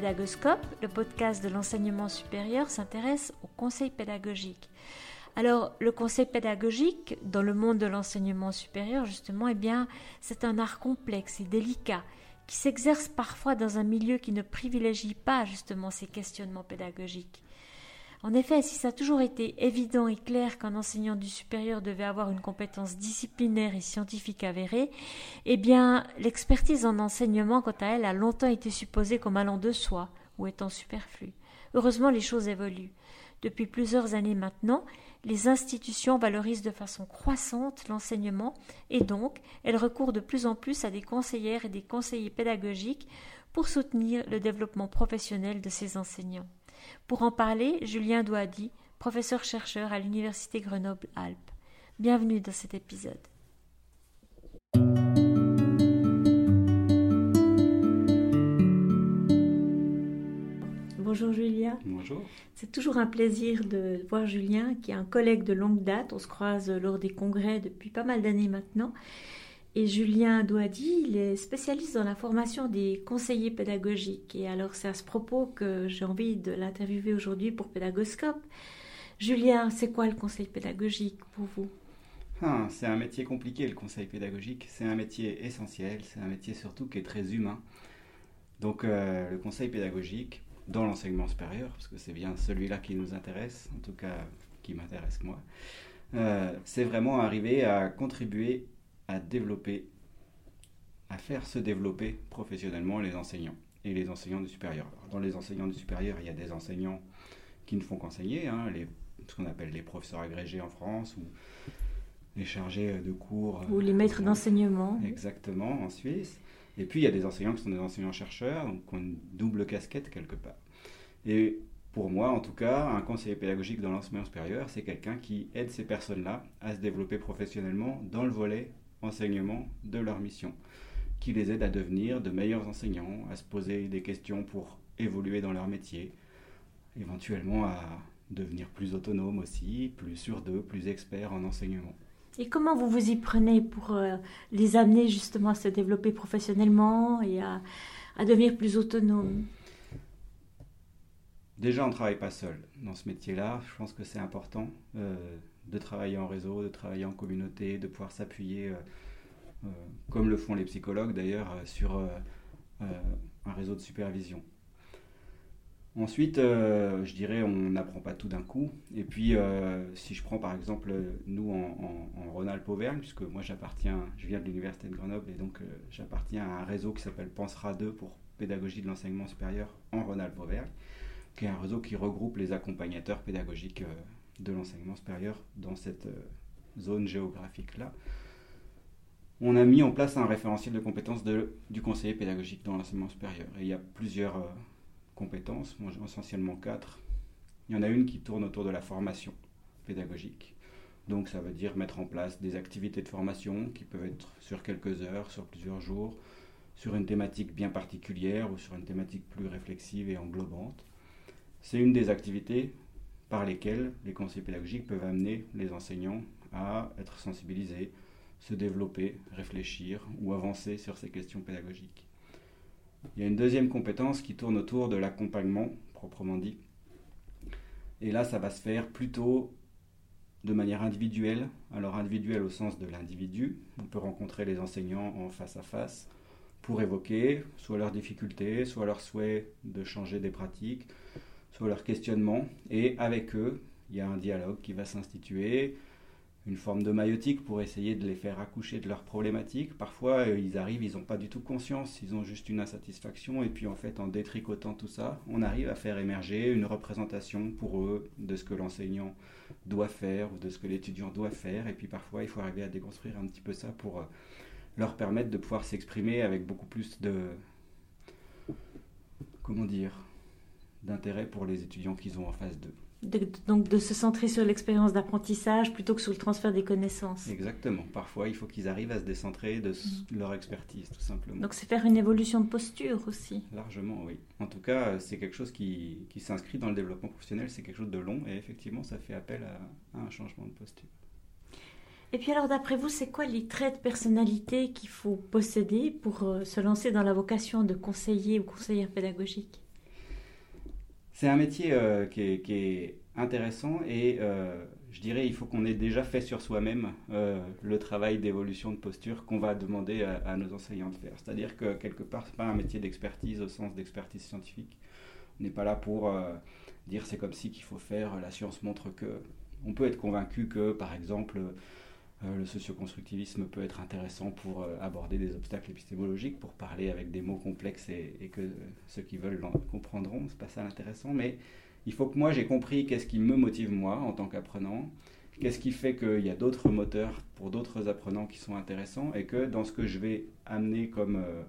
Le podcast de l'enseignement supérieur s'intéresse au conseil pédagogique. Alors, le conseil pédagogique, dans le monde de l'enseignement supérieur, justement, eh bien, c'est un art complexe et délicat qui s'exerce parfois dans un milieu qui ne privilégie pas justement ces questionnements pédagogiques. En effet, si ça a toujours été évident et clair qu'un enseignant du supérieur devait avoir une compétence disciplinaire et scientifique avérée, eh bien, l'expertise en enseignement, quant à elle, a longtemps été supposée comme allant de soi ou étant superflue. Heureusement, les choses évoluent. Depuis plusieurs années maintenant, les institutions valorisent de façon croissante l'enseignement et donc elles recourent de plus en plus à des conseillères et des conseillers pédagogiques pour soutenir le développement professionnel de ces enseignants. Pour en parler, Julien Douadi, professeur-chercheur à l'Université Grenoble-Alpes. Bienvenue dans cet épisode. Bonjour Julien. Bonjour. C'est toujours un plaisir de voir Julien, qui est un collègue de longue date. On se croise lors des congrès depuis pas mal d'années maintenant. Et Julien Douadi, il est spécialiste dans la formation des conseillers pédagogiques. Et alors, c'est à ce propos que j'ai envie de l'interviewer aujourd'hui pour Pédagoscope. Julien, c'est quoi le conseil pédagogique pour vous? Ah, C'est un métier compliqué, le conseil pédagogique. C'est un métier essentiel, c'est un métier surtout qui est très humain. Donc, euh, le conseil pédagogique, dans l'enseignement supérieur, parce que c'est bien celui-là qui nous intéresse, en tout cas qui m'intéresse moi, euh, c'est vraiment arriver à contribuer à développer, à faire se développer professionnellement les enseignants et les enseignants du supérieur. dans les enseignants du supérieur, il y a des enseignants qui ne font qu'enseigner, hein, ce qu'on appelle les professeurs agrégés en France ou les chargés de cours. Ou les maîtres d'enseignement. Exactement, en Suisse. Et puis il y a des enseignants qui sont des enseignants-chercheurs, donc qui ont une double casquette quelque part. Et pour moi, en tout cas, un conseiller pédagogique dans l'enseignement supérieur, c'est quelqu'un qui aide ces personnes-là à se développer professionnellement dans le volet enseignement de leur mission, qui les aide à devenir de meilleurs enseignants, à se poser des questions pour évoluer dans leur métier, éventuellement à devenir plus autonomes aussi, plus sûrs d'eux, plus experts en enseignement. Et comment vous vous y prenez pour euh, les amener justement à se développer professionnellement et à, devenir plus autonomes? Déjà, on ne travaille pas seul dans ce métier-là. Je pense que c'est important. Euh, de travailler en réseau, de travailler en communauté, de pouvoir s'appuyer, euh, euh, comme le font les psychologues d'ailleurs, euh, sur un réseau de supervision. Ensuite, je dirais, on n'apprend pas tout d'un coup. Et puis, si je prends par exemple nous en, Rhône-Alpes-Auvergne, puisque moi j'appartiens, je viens de l'université de Grenoble et donc j'appartiens à un réseau qui s'appelle Pensera 2 pour pédagogie de l'enseignement supérieur en Rhône-Alpes-Auvergne, qui est un réseau qui regroupe les accompagnateurs pédagogiques de l'enseignement supérieur dans cette euh, zone géographique-là. On a mis en place un référentiel de compétences du conseiller pédagogique dans l'enseignement supérieur. Et il y a plusieurs euh, compétences, essentiellement quatre. Il y en a une qui tourne autour de la formation pédagogique. Donc ça veut dire mettre en place des activités de formation qui peuvent être sur quelques heures, sur plusieurs jours, sur une thématique bien particulière ou sur une thématique plus réflexive et englobante. C'est une des activités par lesquels les conseillers pédagogiques peuvent amener les enseignants à être sensibilisés, se développer, réfléchir ou avancer sur ces questions pédagogiques. Il y a une deuxième compétence qui tourne autour de l'accompagnement, proprement dit. Et là, ça va se faire plutôt de manière individuelle. Alors individuelle au sens de l'individu. On peut rencontrer les enseignants en face à face pour évoquer soit leurs difficultés, soit leurs souhaits de changer des pratiques, sur leurs questionnements. Et avec eux, il y a un dialogue qui va s'instituer, une forme de maïotique pour essayer de les faire accoucher de leurs problématiques. Parfois, euh, ils arrivent, ils n'ont pas du tout conscience, ils ont juste une insatisfaction. Et puis, en fait, en détricotant tout ça, on arrive à faire émerger une représentation pour eux de ce que l'enseignant doit faire ou de ce que l'étudiant doit faire. Et puis, parfois, il faut arriver à déconstruire un petit peu ça pour euh, leur permettre de pouvoir s'exprimer avec beaucoup plus de. Comment dire d'intérêt pour les étudiants qu'ils ont en face d'eux. donc de se centrer sur l'expérience d'apprentissage plutôt que sur le transfert des connaissances. Exactement. Parfois, il faut qu'ils arrivent à se décentrer de mm. leur expertise, tout simplement. Donc c'est faire une évolution de posture aussi. Largement, oui. En tout cas, c'est quelque chose qui, qui s'inscrit dans le développement professionnel, c'est quelque chose de long et effectivement, ça fait appel à, à un changement de posture. Et puis alors, d'après vous, c'est quoi les traits de personnalité qu'il faut posséder pour euh, se lancer dans la vocation de conseiller ou conseillère pédagogique? C'est un métier qui est, intéressant et je dirais il faut qu'on ait déjà fait sur soi-même le travail d'évolution de posture qu'on va demander à, nos enseignants de faire. C'est-à-dire que quelque part, ce n'est pas un métier d'expertise au sens d'expertise scientifique. On n'est pas là pour dire c'est comme si qu'il faut faire, la science montre que. On peut être convaincu que, par exemple, euh, le socioconstructivisme peut être intéressant pour euh, aborder des obstacles épistémologiques, pour parler avec des mots complexes et, que ceux qui veulent comprendront. C'est pas ça l'intéressant, mais il faut que moi j'ai compris qu'est-ce qui me motive moi en tant qu'apprenant, qu'est-ce qui fait qu'il y a d'autres moteurs pour d'autres apprenants qui sont intéressants et que dans ce que je vais amener comme euh,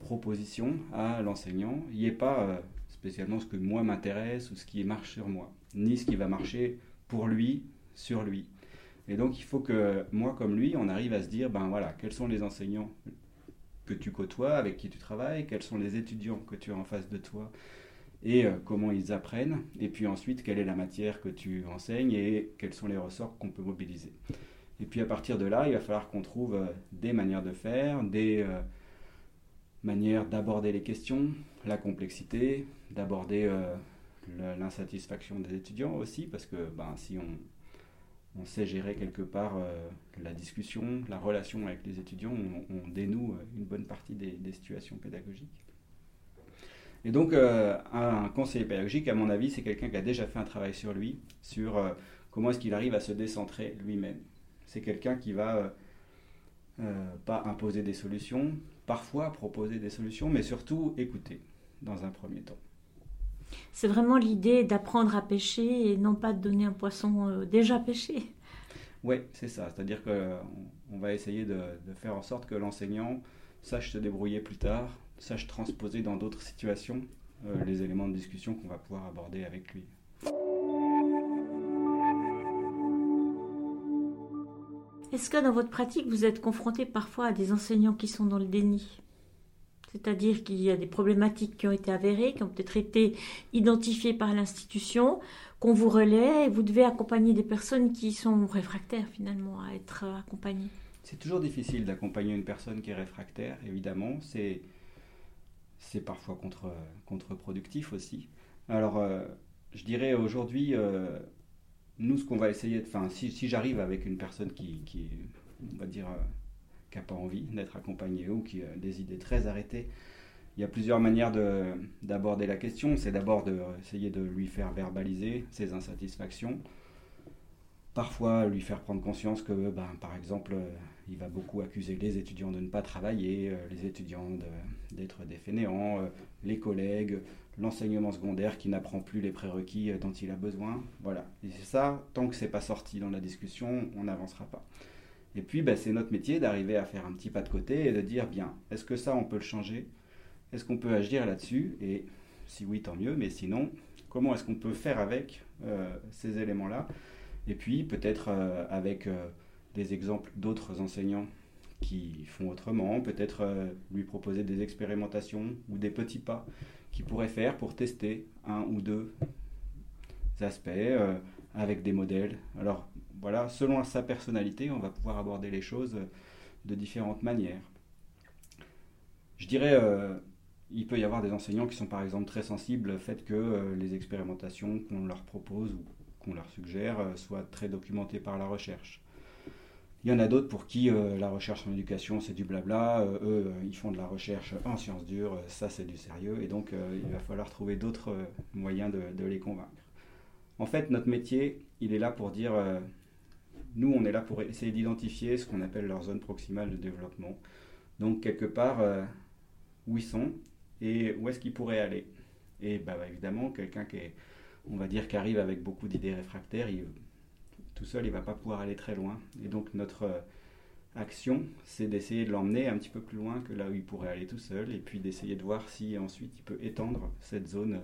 proposition à l'enseignant, il n'y ait pas spécialement ce que moi m'intéresse ou ce qui marche sur moi, ni ce qui va marcher pour lui, sur lui. Et donc il faut que moi comme lui, on arrive à se dire, ben voilà, quels sont les enseignants que tu côtoies, avec qui tu travailles, quels sont les étudiants que tu as en face de toi et euh, comment ils apprennent, et puis ensuite quelle est la matière que tu enseignes et quels sont les ressorts qu'on peut mobiliser. Et puis à partir de là, il va falloir qu'on trouve euh, des manières de faire, des euh, manière d'aborder les questions, la complexité, d'aborder l'insatisfaction des étudiants aussi, parce que ben, si on, on sait gérer quelque part euh, la discussion, la relation avec les étudiants, on, dénoue euh, une bonne partie des, situations pédagogiques. Et donc, un conseiller pédagogique, à mon avis, c'est quelqu'un qui a déjà fait un travail sur lui, sur comment est-ce qu'il arrive à se décentrer lui-même. C'est quelqu'un qui va pas imposer des solutions, parfois proposer des solutions, mais surtout écouter dans un premier temps. C'est vraiment l'idée d'apprendre à pêcher et non pas de donner un poisson euh, déjà pêché. Oui, c'est ça. C'est-à-dire qu'on va essayer de, faire en sorte que l'enseignant sache se débrouiller plus tard, sache transposer dans d'autres situations euh, les éléments de discussion qu'on va pouvoir aborder avec lui. Est-ce que dans votre pratique, vous êtes confronté parfois à des enseignants qui sont dans le déni? C'est-à-dire qu'il y a des problématiques qui ont été avérées, qui ont peut-être été identifiées par l'institution, qu'on vous relaie et vous devez accompagner des personnes qui sont réfractaires finalement à être accompagnées. C'est toujours difficile d'accompagner une personne qui est réfractaire, évidemment. C'est, parfois contre, contre-productif aussi. Alors, euh, je dirais aujourd'hui, euh, nous, ce qu'on va essayer de. Enfin, si, j'arrive avec une personne qui, qui on va dire, euh, qui n'a pas envie d'être accompagné ou qui a des idées très arrêtées, il y a plusieurs manières d'aborder la question. C'est d'abord d'essayer de, de lui faire verbaliser ses insatisfactions. Parfois, lui faire prendre conscience que, ben, par exemple, il va beaucoup accuser les étudiants de ne pas travailler, euh, les étudiants d'être des fainéants, euh, les collègues, l'enseignement secondaire qui n'apprend plus les prérequis euh, dont il a besoin. Voilà. Et ça, tant que c'est pas sorti dans la discussion, on n'avancera pas. Et puis, ben, c'est notre métier d'arriver à faire un petit pas de côté et de dire, bien, est-ce que ça, on peut le changer? Est-ce qu'on peut agir là-dessus? Et si oui, tant mieux, mais sinon, comment est-ce qu'on peut faire avec ces éléments-là? Et puis, peut-être avec des exemples d'autres enseignants qui font autrement, peut-être euh, lui proposer des expérimentations ou des petits pas qu'il pourrait faire pour tester un ou deux aspects euh, avec des modèles. Alors voilà, selon sa personnalité, on va pouvoir aborder les choses de différentes manières. Je dirais, euh, il peut y avoir des enseignants qui sont par exemple très sensibles au fait que les expérimentations qu'on leur propose ou qu'on leur suggère soient très documentées par la recherche. Il y en a d'autres pour qui euh, la recherche en éducation, c'est du blabla. Euh, eux, euh, ils font de la recherche en sciences dures, ça, c'est du sérieux. Et donc, il va falloir trouver d'autres moyens de, les convaincre. En fait, notre métier, il est là pour dire, nous, on est là pour essayer d'identifier ce qu'on appelle leur zone proximale de développement. Donc, quelque part, où ils sont et où est-ce qu'ils pourraient aller. Et bah, évidemment, quelqu'un qui est, on va dire, qui arrive avec beaucoup d'idées réfractaires, tout seul, il ne va pas pouvoir aller très loin. Et donc notre euh, action, c'est d'essayer de l'emmener un petit peu plus loin que là où il pourrait aller tout seul, et puis d'essayer de voir si ensuite il peut étendre cette zone,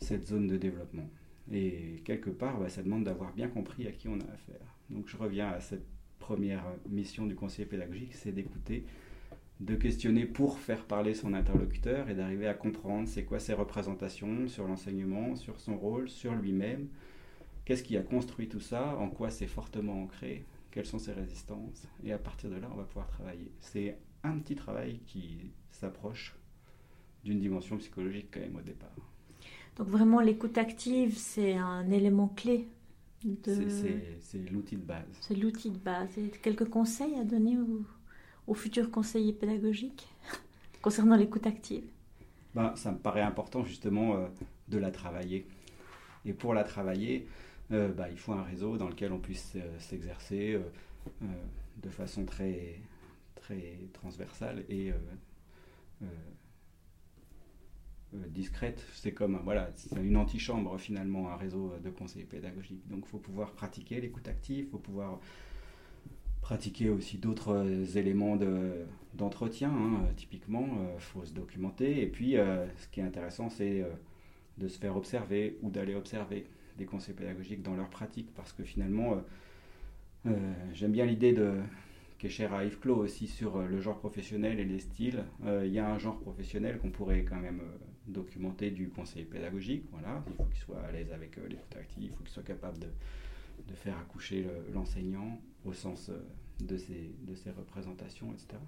cette zone de développement. Et quelque part, bah, ça demande d'avoir bien compris à qui on a affaire. Donc je reviens à cette première mission du conseiller pédagogique, c'est d'écouter, de questionner pour faire parler son interlocuteur et d'arriver à comprendre c'est quoi ses représentations sur l'enseignement, sur son rôle, sur lui-même, Qu'est-ce qui a construit tout ça? En quoi c'est fortement ancré? Quelles sont ses résistances? Et à partir de là, on va pouvoir travailler. C'est un petit travail qui s'approche d'une dimension psychologique quand même au départ. Donc vraiment, l'écoute active, c'est un élément clé. C'est l'outil de base. C'est l'outil de base. Et quelques conseils à donner aux, futurs conseillers pédagogiques concernant l'écoute active? Ben, Ça me paraît important justement euh, de la travailler. Et pour la travailler, euh, ben, il faut un réseau dans lequel on puisse euh, s'exercer de façon très, très transversale et discrète. C'est comme voilà, c'est une antichambre finalement, un réseau de conseils pédagogiques. Donc il faut pouvoir pratiquer l'écoute active, il faut pouvoir pratiquer aussi d'autres euh, éléments d'entretien, hein, typiquement, il euh, faut se documenter. Et puis ce qui est intéressant, c'est de se faire observer ou d'aller observer des conseils pédagogiques dans leur pratique, parce que finalement, j'aime bien l'idée de qui est cher à Yves Clos aussi sur le genre professionnel et les styles. Il y a un genre professionnel qu'on pourrait quand même documenter du conseil pédagogique. Voilà, il faut qu'il soit à l'aise avec euh, l'écoute active, il faut qu'il soit capable de, de faire accoucher l'enseignant au sens euh, de ses, de ses représentations, etc.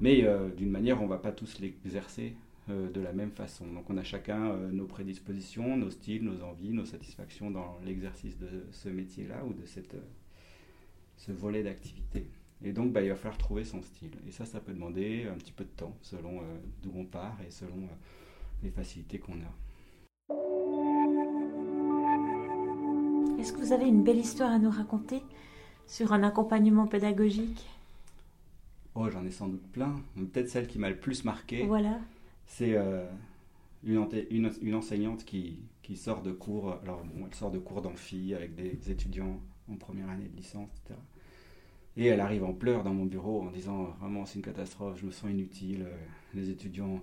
Mais euh, d'une manière, on ne va pas tous l'exercer de la même façon. Donc on a chacun nos prédispositions, nos styles, nos envies, nos satisfactions dans l'exercice de ce métier-là ou de cette, ce volet d'activité. Et donc, bah, il va falloir trouver son style. Et ça, ça peut demander un petit peu de temps, selon d'où on part et selon les facilités qu'on a. Est-ce que vous avez une belle histoire à nous raconter sur un accompagnement pédagogique? Oh, j'en ai sans doute plein. Peut-être celle qui m'a le plus marqué. Voilà. C'est euh, une, une, enseignante qui, qui, sort de cours. Alors, elle sort de cours d'amphi avec des étudiants en première année de licence, etc. Et elle arrive en pleurs dans mon bureau en disant Vraiment, c'est une catastrophe, je me sens inutile. Euh, les étudiants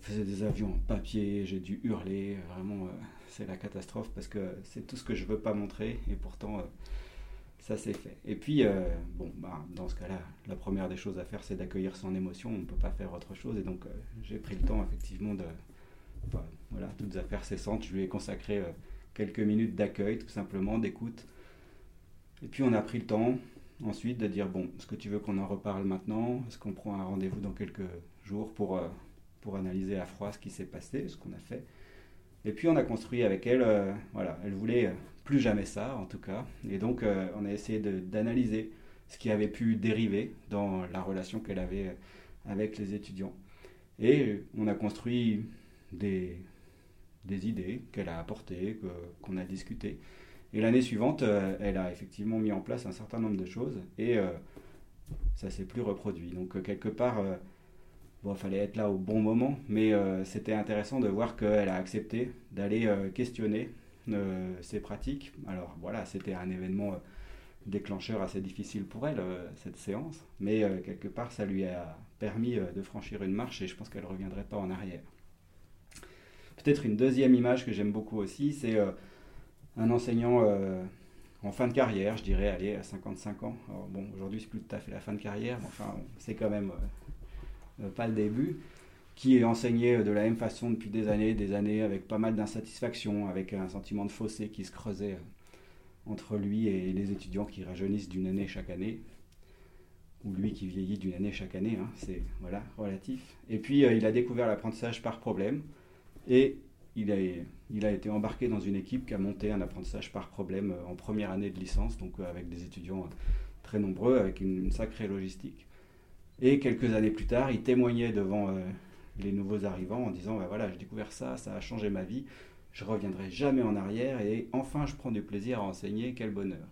faisais des avions en papier, j'ai dû hurler, vraiment euh, c'est la catastrophe parce que c'est tout ce que je veux pas montrer et pourtant euh, ça s'est fait. Et puis bon bah, dans ce cas-là, la première des choses à faire c'est d'accueillir son émotion, on ne peut pas faire autre chose et donc j'ai pris le temps effectivement de voilà toutes affaires cessantes, je lui ai consacré quelques minutes d'accueil tout simplement, d'écoute. Et puis on a pris le temps ensuite de dire bon, est-ce que tu veux qu'on en reparle maintenant? Est-ce qu'on prend un rendez-vous dans quelques jours pour pour analyser à froid ce qui s'est passé, ce qu'on a fait? Et puis on a construit avec elle, euh, voilà, elle voulait plus jamais ça en tout cas. Et donc euh, on a essayé d'analyser ce qui avait pu dériver dans la relation qu'elle avait avec les étudiants. Et on a construit des, des idées qu'elle a apportées, qu'on a discutées. Et l'année suivante, euh, elle a effectivement mis en place un certain nombre de choses et ça s'est plus reproduit. Donc quelque part, il fallait être là au bon moment, mais euh, c'était intéressant de voir qu'elle a accepté d'aller euh, questionner euh, ses pratiques. Alors voilà, c'était un événement déclencheur assez difficile pour elle, cette séance, mais quelque part, ça lui a permis de franchir une marche et je pense qu'elle ne reviendrait pas en arrière. Peut-être une deuxième image que j'aime beaucoup aussi, c'est un enseignant en fin de carrière, je dirais, allez, à 55 ans. Bon, aujourd'hui, c'est plus tout à fait la fin de carrière, mais enfin, c'est quand même euh, pas le début, qui est enseigné de la même façon depuis des années, des années, avec pas mal d'insatisfaction, avec un sentiment de fossé qui se creusait euh, entre lui et les étudiants qui rajeunissent d'une année chaque année, ou lui qui vieillit d'une année chaque année, hein, c'est voilà, relatif. Et puis euh, il a découvert l'apprentissage par problème, et il a, été embarqué dans une équipe qui a monté un apprentissage par problème en première année de licence, donc avec des étudiants très nombreux, avec une sacrée logistique. Et quelques années plus tard, il témoignait devant euh, les nouveaux arrivants en disant bah voilà, j'ai découvert ça, ça a changé ma vie, je reviendrai jamais en arrière et enfin je prends du plaisir à enseigner, quel bonheur.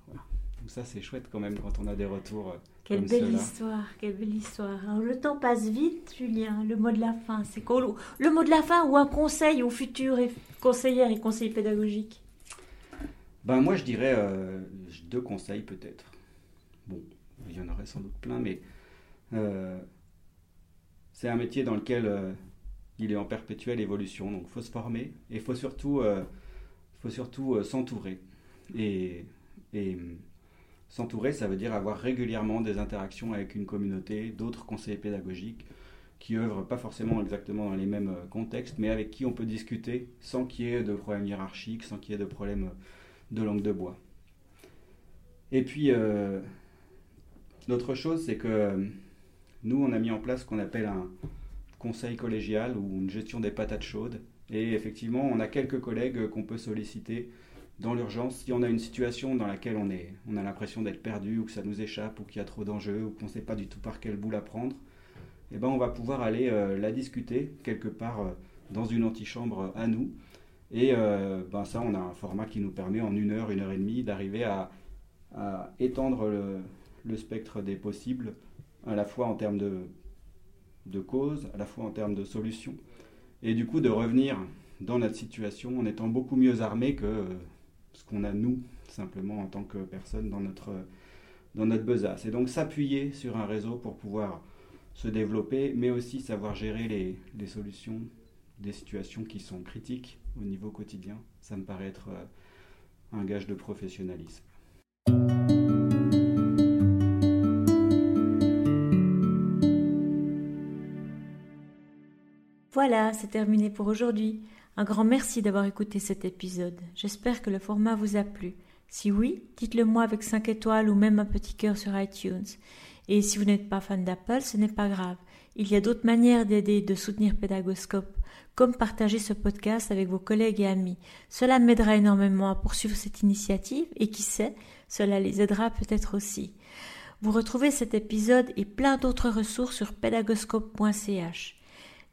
Donc ça c'est chouette quand même quand on a des retours. Euh, quelle belle histoire, quelle belle histoire. le temps passe vite, Julien. Le mot de la fin, c'est quoi Le mot de la fin ou un conseil aux futurs conseillères et conseillers pédagogiques? Ben moi je dirais euh, deux conseils peut-être. Bon, il y en aurait sans doute plein, mais euh, c'est un métier dans lequel euh, il est en perpétuelle évolution. Donc il faut se former et il faut surtout, faut surtout s'entourer. Et, et s'entourer, ça veut dire avoir régulièrement des interactions avec une communauté, d'autres conseillers pédagogiques qui œuvrent pas forcément exactement dans les mêmes contextes, mais avec qui on peut discuter sans qu'il y ait de problèmes hiérarchiques, sans qu'il y ait de problèmes de langue de bois. Et puis, l'autre chose, c'est que nous, on a mis en place ce qu'on appelle un conseil collégial ou une gestion des patates chaudes Et effectivement, on a quelques collègues qu'on peut solliciter dans l'urgence. Si on a une situation dans laquelle on, est, on a l'impression d'être perdu ou que ça nous échappe ou qu'il y a trop d'enjeux ou qu'on ne sait pas du tout par quel bout la prendre, eh ben on va pouvoir aller euh, la discuter quelque part euh, dans une antichambre à nous. Et euh, ben ça, on a un format qui nous permet en une heure, une heure et demie d'arriver à, étendre le, spectre des possibles, à la fois en termes de, de causes, à la fois en termes de solutions, et du coup de revenir dans notre situation en étant beaucoup mieux armé que ce qu'on a nous, simplement en tant que personne dans notre, dans notre besace. Et donc s'appuyer sur un réseau pour pouvoir se développer, mais aussi savoir gérer les, solutions des situations qui sont critiques au niveau quotidien. Ça me paraît être euh, un gage de professionnalisme. Voilà, c'est terminé pour aujourd'hui. Un grand merci d'avoir écouté cet épisode. J'espère que le format vous a plu. Si oui, dites-le moi avec 5 étoiles ou même un petit cœur sur iTunes. Et si vous n'êtes pas fan d'Apple, ce n'est pas grave. Il y a d'autres manières d'aider et de soutenir Pédagoscope, comme partager ce podcast avec vos collègues et amis. Cela m'aidera énormément à poursuivre cette initiative et qui sait, cela les aidera peut-être aussi. Vous retrouvez cet épisode et plein d'autres ressources sur pédagoscope.ch.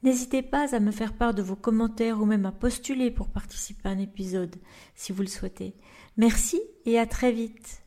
N'hésitez pas à me faire part de vos commentaires ou même à postuler pour participer à un épisode si vous le souhaitez. Merci et à très vite.